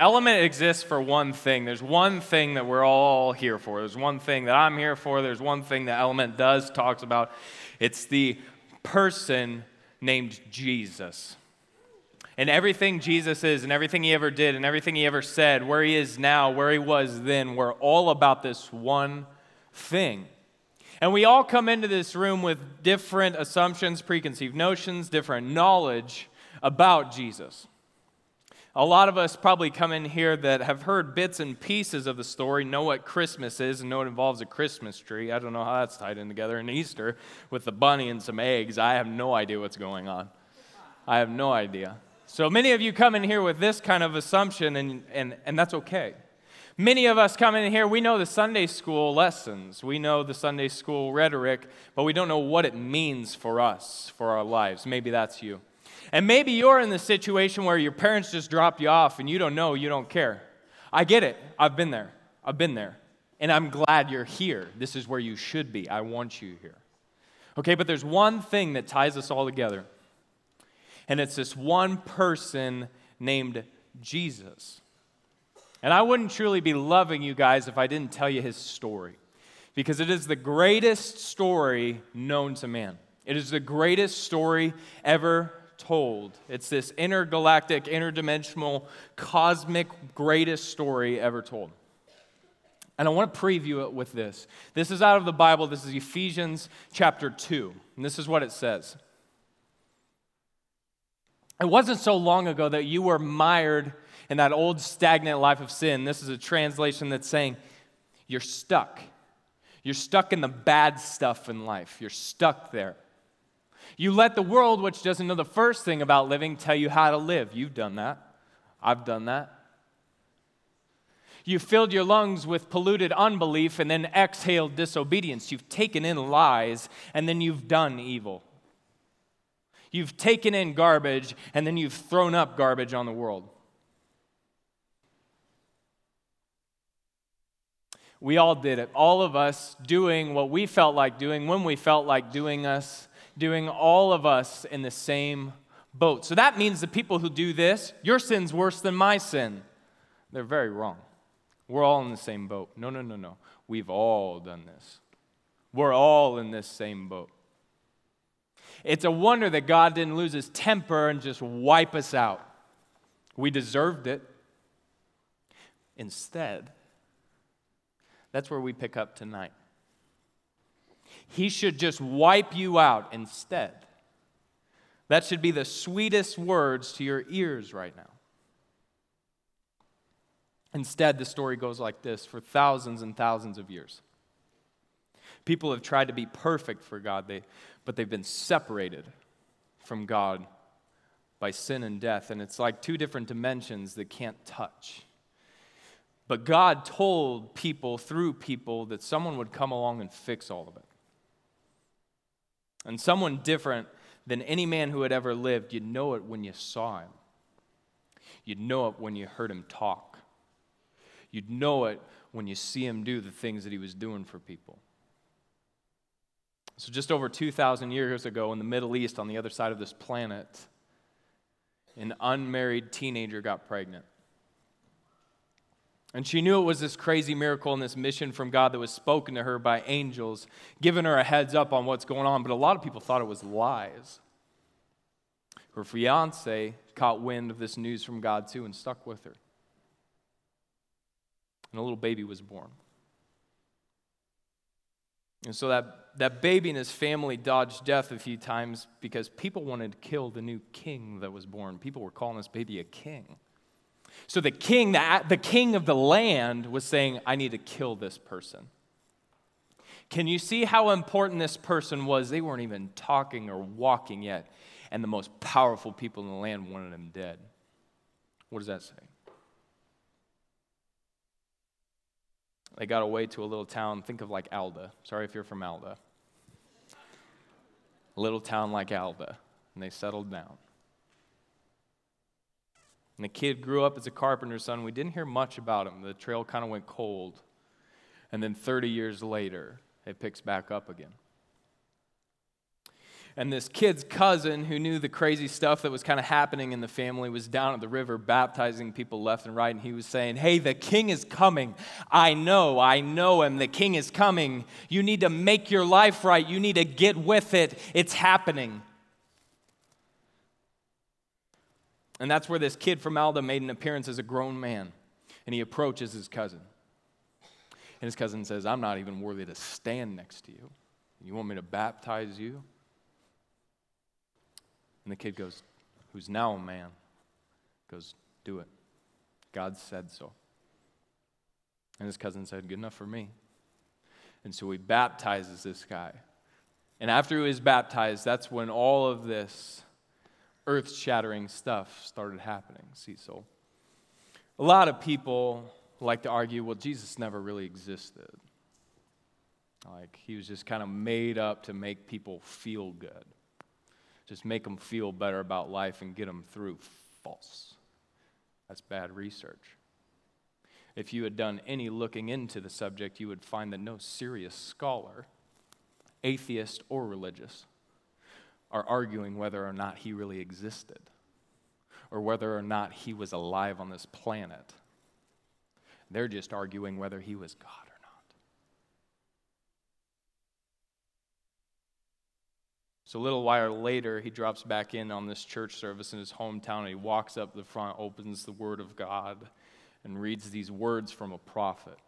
Element exists for one thing. There's one thing that we're all here for. There's one thing that I'm here for. There's one thing that Element does, talks about. It's the person named Jesus. And everything Jesus is, and everything he ever did, and everything he ever said, where he is now, where he was then, we're all about this one thing. And we all come into this room with different assumptions, preconceived notions, different knowledge about Jesus. A lot of us probably come in here that have heard bits and pieces of the story, know what Christmas is, and know it involves a Christmas tree. I don't know how that's tied in together. And Easter with the bunny and some eggs, I have no idea what's going on. I have no idea. So many of you come in here with this kind of assumption, and, and, and that's okay. Many of us come in here, we know the Sunday school lessons, we know the Sunday school rhetoric, but we don't know what it means for us, for our lives. Maybe that's you. And maybe you're in the situation where your parents just dropped you off and you don't know, you don't care. I get it. I've been there. I've been there. And I'm glad you're here. This is where you should be. I want you here. Okay, but there's one thing that ties us all together. And it's this one person named Jesus. And I wouldn't truly be loving you guys if I didn't tell you his story. Because it is the greatest story known to man. It is the greatest story ever told. It's this intergalactic, interdimensional, cosmic, greatest story ever told. And I want to preview it with this. This is out of the Bible. This is Ephesians chapter 2. And this is what it says. It wasn't so long ago that you were mired in that old stagnant life of sin. This is a translation that's saying you're stuck. You're stuck in the bad stuff in life. You're stuck there. You let the world, which doesn't know the first thing about living, tell you how to live. You've done that. I've done that. You filled your lungs with polluted unbelief and then exhaled disobedience. You've taken in lies and then you've done evil. You've taken in garbage and then you've thrown up garbage on the world. We all did it. All of us doing what we felt like doing when we felt like doing us doing all of us in the same boat. So that means the people who do this, your sin's worse than my sin. They're very wrong. We're all in the same boat. No, no, no, no. We've all done this. We're all in this same boat. It's a wonder that God didn't lose his temper and just wipe us out. We deserved it. Instead, that's where we pick up tonight. He should just wipe you out instead. That should be the sweetest words to your ears right now. Instead, the story goes like this for thousands and thousands of years. People have tried to be perfect for God, they, but they've been separated from God by sin and death. And it's like two different dimensions that can't touch. But God told people through people that someone would come along and fix all of it and someone different than any man who had ever lived, you'd know it when you saw him. You'd know it when you heard him talk. You'd know it when you see him do the things that he was doing for people. So, just over 2,000 years ago in the Middle East, on the other side of this planet, an unmarried teenager got pregnant. And she knew it was this crazy miracle and this mission from God that was spoken to her by angels, giving her a heads up on what's going on. But a lot of people thought it was lies. Her fiance caught wind of this news from God too and stuck with her. And a little baby was born. And so that, that baby and his family dodged death a few times because people wanted to kill the new king that was born. People were calling this baby a king. So the king, the, the king of the land, was saying, I need to kill this person. Can you see how important this person was? They weren't even talking or walking yet, and the most powerful people in the land wanted him dead. What does that say? They got away to a little town, think of like Alda. Sorry if you're from Alda. A little town like Alda, and they settled down. And the kid grew up as a carpenter's son. We didn't hear much about him. The trail kind of went cold. And then 30 years later, it picks back up again. And this kid's cousin, who knew the crazy stuff that was kind of happening in the family, was down at the river baptizing people left and right. And he was saying, Hey, the king is coming. I know, I know him. The king is coming. You need to make your life right. You need to get with it. It's happening. And that's where this kid from Alda made an appearance as a grown man. And he approaches his cousin. And his cousin says, I'm not even worthy to stand next to you. You want me to baptize you? And the kid goes, Who's now a man, goes, Do it. God said so. And his cousin said, Good enough for me. And so he baptizes this guy. And after he was baptized, that's when all of this earth shattering stuff started happening. So a lot of people like to argue, well, Jesus never really existed. Like he was just kind of made up to make people feel good, just make them feel better about life and get them through. False. That's bad research. If you had done any looking into the subject, you would find that no serious scholar, atheist or religious, are arguing whether or not he really existed or whether or not he was alive on this planet. They're just arguing whether he was God or not. So, a little while later, he drops back in on this church service in his hometown and he walks up the front, opens the Word of God, and reads these words from a prophet.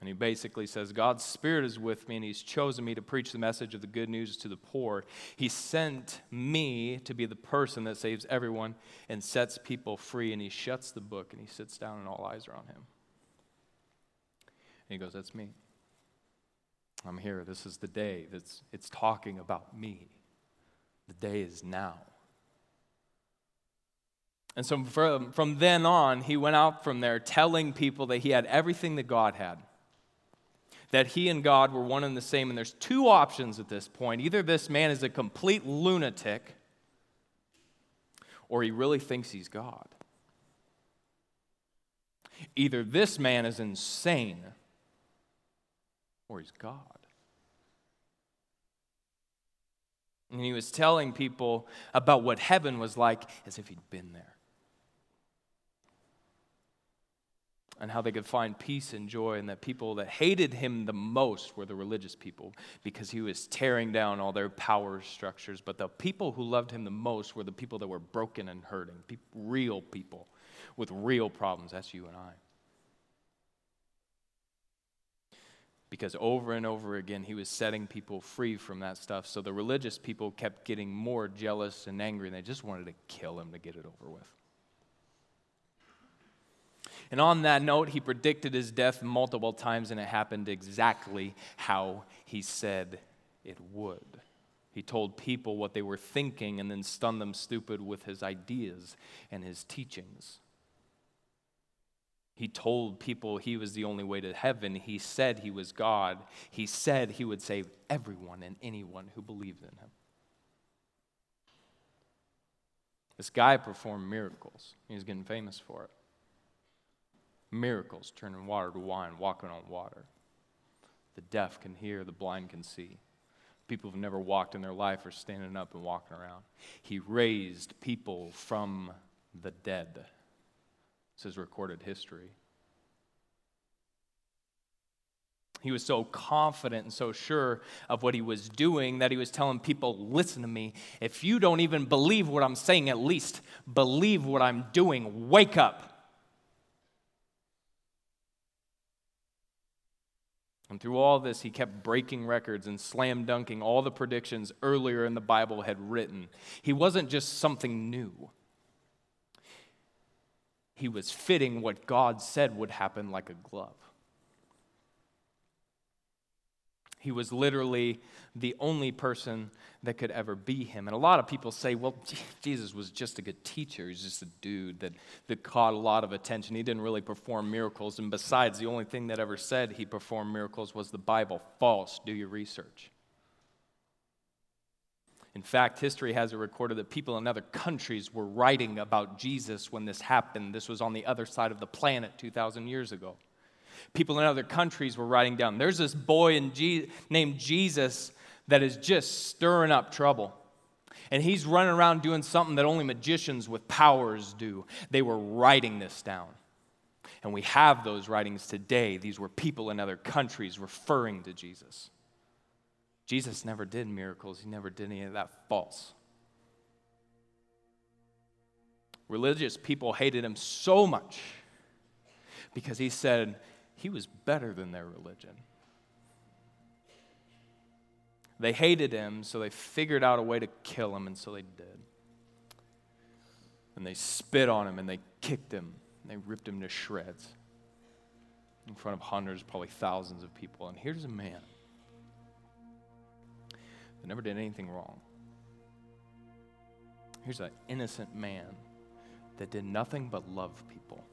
And he basically says, God's Spirit is with me, and He's chosen me to preach the message of the good news to the poor. He sent me to be the person that saves everyone and sets people free. And he shuts the book and he sits down, and all eyes are on him. And he goes, That's me. I'm here. This is the day. That's, it's talking about me. The day is now. And so from, from then on, he went out from there telling people that he had everything that God had that he and God were one and the same. And there's two options at this point either this man is a complete lunatic, or he really thinks he's God. Either this man is insane, or he's God. And he was telling people about what heaven was like as if he'd been there. And how they could find peace and joy, and that people that hated him the most were the religious people because he was tearing down all their power structures. But the people who loved him the most were the people that were broken and hurting, real people with real problems. That's you and I. Because over and over again, he was setting people free from that stuff. So the religious people kept getting more jealous and angry, and they just wanted to kill him to get it over with. And on that note, he predicted his death multiple times, and it happened exactly how he said it would. He told people what they were thinking and then stunned them stupid with his ideas and his teachings. He told people he was the only way to heaven. He said he was God. He said he would save everyone and anyone who believed in him. This guy performed miracles. He was getting famous for it miracles, turning water to wine, walking on water. The deaf can hear, the blind can see. People who've never walked in their life are standing up and walking around. He raised people from the dead. This is recorded history. He was so confident and so sure of what he was doing that he was telling people, Listen to me. If you don't even believe what I'm saying, at least believe what I'm doing. Wake up. And through all this, he kept breaking records and slam dunking all the predictions earlier in the Bible had written. He wasn't just something new, he was fitting what God said would happen like a glove. He was literally the only person that could ever be him. And a lot of people say, well, Jesus was just a good teacher. He's just a dude that, that caught a lot of attention. He didn't really perform miracles. And besides, the only thing that ever said he performed miracles was the Bible. False. Do your research. In fact, history has it recorded that people in other countries were writing about Jesus when this happened. This was on the other side of the planet 2,000 years ago. People in other countries were writing down, there's this boy Je- named Jesus that is just stirring up trouble. And he's running around doing something that only magicians with powers do. They were writing this down. And we have those writings today. These were people in other countries referring to Jesus. Jesus never did miracles, he never did any of that false. Religious people hated him so much because he said he was better than their religion. They hated him, so they figured out a way to kill him, and so they did. And they spit on him, and they kicked him, and they ripped him to shreds in front of hundreds, probably thousands of people. And here's a man that never did anything wrong. Here's an innocent man that did nothing but love people.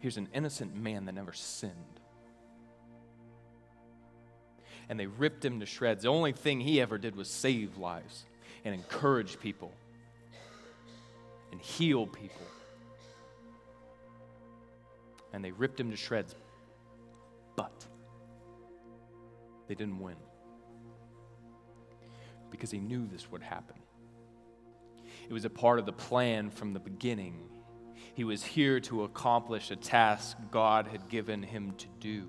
Here's an innocent man that never sinned. And they ripped him to shreds. The only thing he ever did was save lives and encourage people and heal people. And they ripped him to shreds. But they didn't win because he knew this would happen. It was a part of the plan from the beginning. He was here to accomplish a task God had given him to do.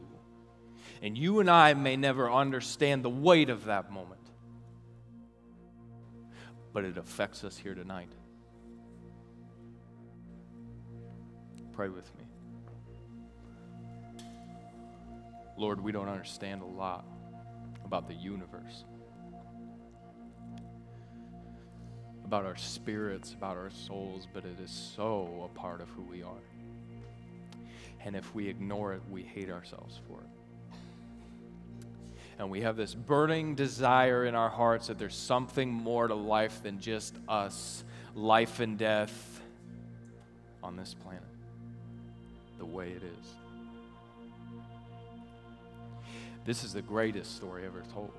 And you and I may never understand the weight of that moment, but it affects us here tonight. Pray with me. Lord, we don't understand a lot about the universe. About our spirits, about our souls, but it is so a part of who we are. And if we ignore it, we hate ourselves for it. And we have this burning desire in our hearts that there's something more to life than just us, life and death on this planet, the way it is. This is the greatest story ever told.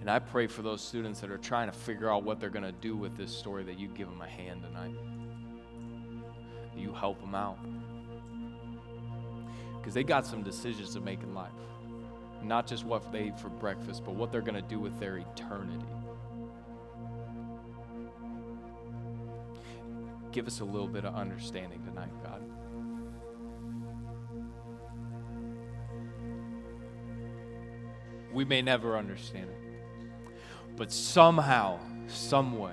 And I pray for those students that are trying to figure out what they're going to do with this story that you give them a hand tonight. You help them out. Because they got some decisions to make in life. Not just what they eat for breakfast, but what they're going to do with their eternity. Give us a little bit of understanding tonight, God. We may never understand it. But somehow, some way,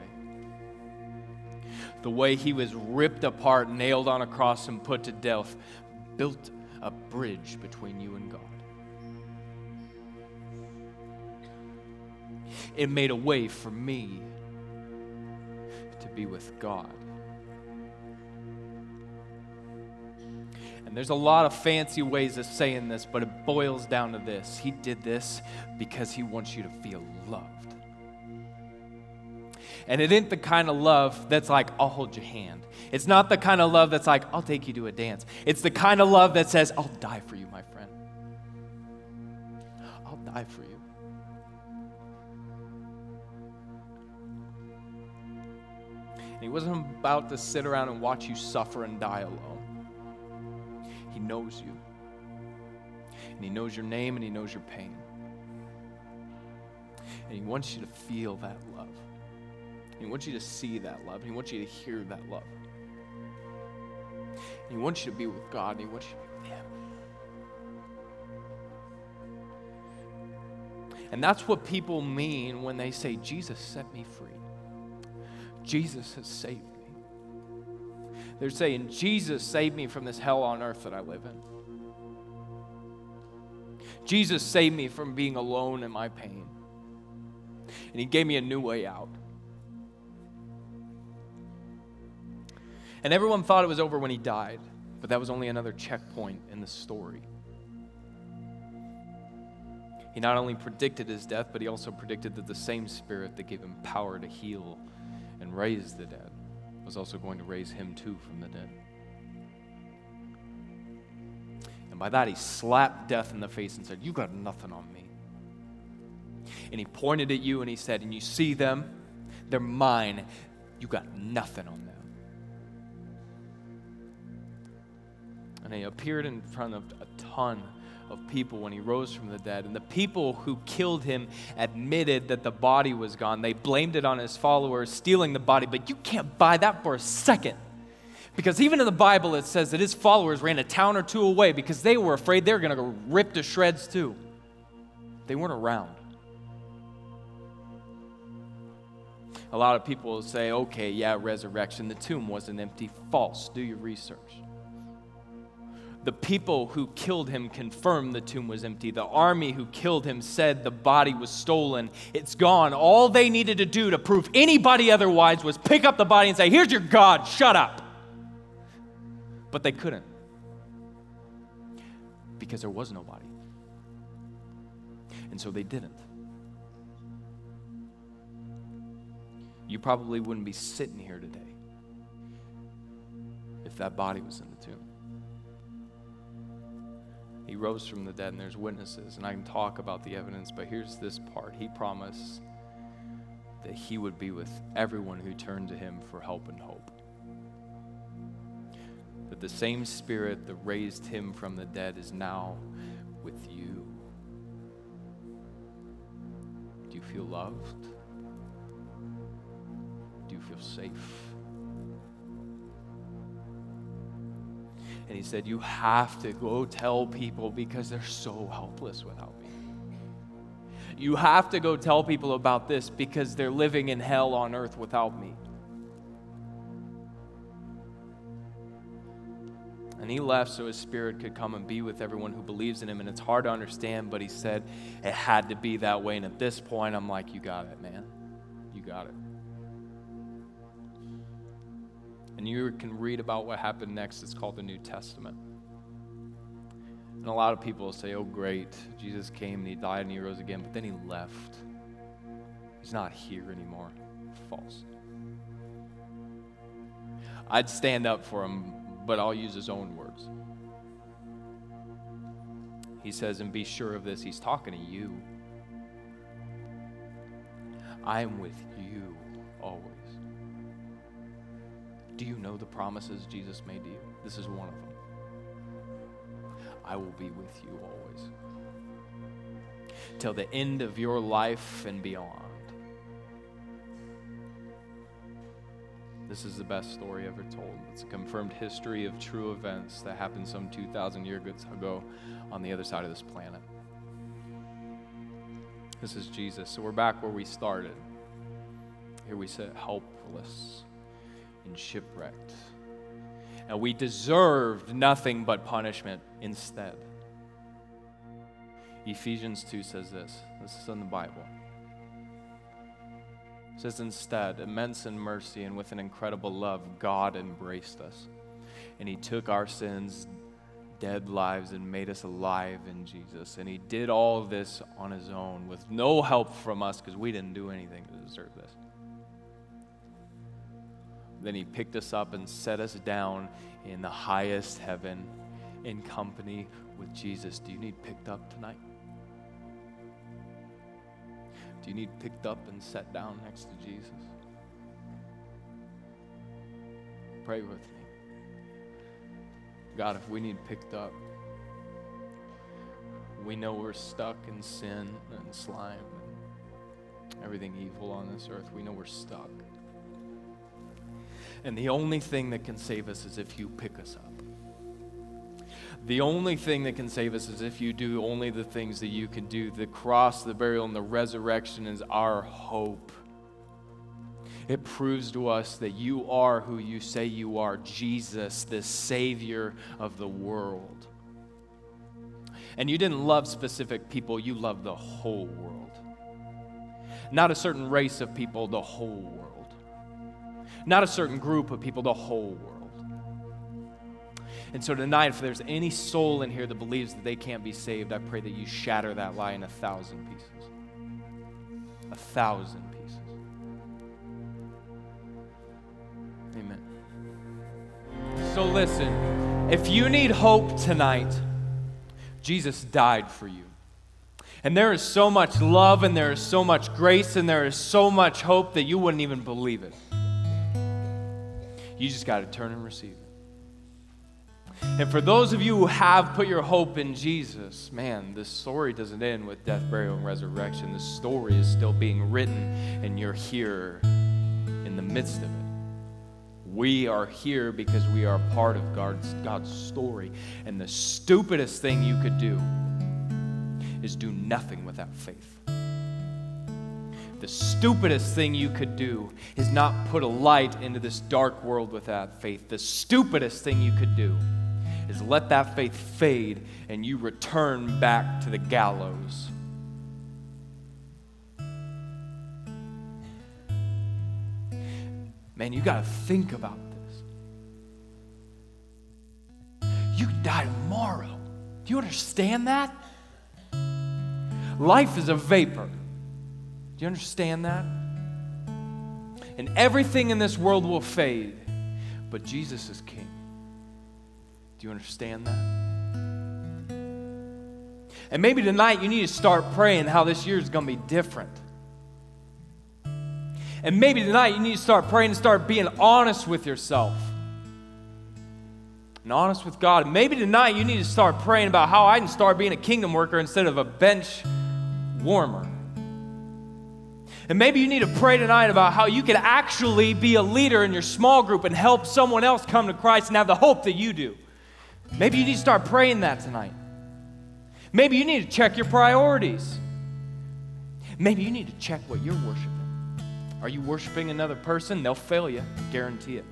the way he was ripped apart, nailed on a cross, and put to death, built a bridge between you and God. It made a way for me to be with God. And there's a lot of fancy ways of saying this, but it boils down to this He did this because He wants you to feel loved. And it ain't the kind of love that's like, I'll hold your hand. It's not the kind of love that's like, I'll take you to a dance. It's the kind of love that says, I'll die for you, my friend. I'll die for you. And he wasn't about to sit around and watch you suffer and die alone. He knows you. And he knows your name and he knows your pain. And he wants you to feel that love. He wants you to see that love. He wants you to hear that love. He wants you to be with God. And he wants you to be with Him. And that's what people mean when they say, Jesus set me free. Jesus has saved me. They're saying, Jesus saved me from this hell on earth that I live in. Jesus saved me from being alone in my pain. And He gave me a new way out. And everyone thought it was over when he died, but that was only another checkpoint in the story. He not only predicted his death, but he also predicted that the same spirit that gave him power to heal and raise the dead was also going to raise him too from the dead. And by that, he slapped death in the face and said, You got nothing on me. And he pointed at you and he said, And you see them? They're mine. You got nothing on them. And he appeared in front of a ton of people when he rose from the dead. And the people who killed him admitted that the body was gone. They blamed it on his followers stealing the body, but you can't buy that for a second. Because even in the Bible, it says that his followers ran a town or two away because they were afraid they were going to go ripped to shreds too. They weren't around. A lot of people say, okay, yeah, resurrection, the tomb wasn't empty. False. Do your research. The people who killed him confirmed the tomb was empty. The army who killed him said the body was stolen. It's gone. All they needed to do to prove anybody otherwise was pick up the body and say, Here's your God, shut up. But they couldn't because there was no body. And so they didn't. You probably wouldn't be sitting here today if that body was in the tomb. Rose from the dead, and there's witnesses, and I can talk about the evidence, but here's this part. He promised that he would be with everyone who turned to him for help and hope. That the same spirit that raised him from the dead is now with you. Do you feel loved? Do you feel safe? And he said, You have to go tell people because they're so helpless without me. You have to go tell people about this because they're living in hell on earth without me. And he left so his spirit could come and be with everyone who believes in him. And it's hard to understand, but he said it had to be that way. And at this point, I'm like, You got it, man. You got it. And you can read about what happened next. It's called the New Testament. And a lot of people say, oh, great, Jesus came and he died and he rose again, but then he left. He's not here anymore. False. I'd stand up for him, but I'll use his own words. He says, and be sure of this, he's talking to you. I am with you Do you know the promises Jesus made to you? This is one of them. I will be with you always. Till the end of your life and beyond. This is the best story ever told. It's a confirmed history of true events that happened some 2,000 years ago on the other side of this planet. This is Jesus. So we're back where we started. Here we sit helpless and shipwrecked. And we deserved nothing but punishment instead. Ephesians 2 says this. This is in the Bible. It says, Instead, immense in mercy and with an incredible love, God embraced us. And He took our sins, dead lives, and made us alive in Jesus. And He did all this on His own with no help from us because we didn't do anything to deserve this. Then he picked us up and set us down in the highest heaven in company with Jesus. Do you need picked up tonight? Do you need picked up and set down next to Jesus? Pray with me. God, if we need picked up, we know we're stuck in sin and slime and everything evil on this earth. We know we're stuck. And the only thing that can save us is if you pick us up. The only thing that can save us is if you do only the things that you can do. The cross, the burial, and the resurrection is our hope. It proves to us that you are who you say you are Jesus, the Savior of the world. And you didn't love specific people, you loved the whole world. Not a certain race of people, the whole world. Not a certain group of people, the whole world. And so tonight, if there's any soul in here that believes that they can't be saved, I pray that you shatter that lie in a thousand pieces. A thousand pieces. Amen. So listen, if you need hope tonight, Jesus died for you. And there is so much love and there is so much grace and there is so much hope that you wouldn't even believe it. You just got to turn and receive it. And for those of you who have put your hope in Jesus, man, this story doesn't end with death, burial, and resurrection. The story is still being written, and you're here in the midst of it. We are here because we are part of God's, God's story. And the stupidest thing you could do is do nothing without faith. The stupidest thing you could do is not put a light into this dark world without faith. The stupidest thing you could do is let that faith fade and you return back to the gallows. Man, you got to think about this. You could die tomorrow. Do you understand that? Life is a vapor. Do you understand that? And everything in this world will fade, but Jesus is king. Do you understand that? And maybe tonight you need to start praying how this year is going to be different. And maybe tonight you need to start praying and start being honest with yourself and honest with God. maybe tonight you need to start praying about how I can start being a kingdom worker instead of a bench warmer. And maybe you need to pray tonight about how you can actually be a leader in your small group and help someone else come to Christ and have the hope that you do. Maybe you need to start praying that tonight. Maybe you need to check your priorities. Maybe you need to check what you're worshiping. Are you worshiping another person? They'll fail you, guarantee it.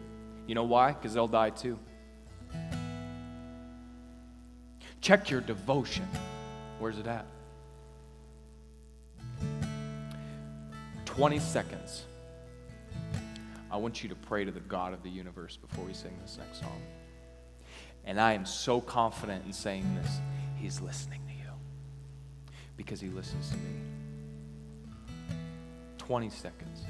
You know why? Because they'll die too. Check your devotion. Where's it at? 20 seconds, I want you to pray to the God of the universe before we sing this next song. And I am so confident in saying this, He's listening to you because He listens to me. 20 seconds.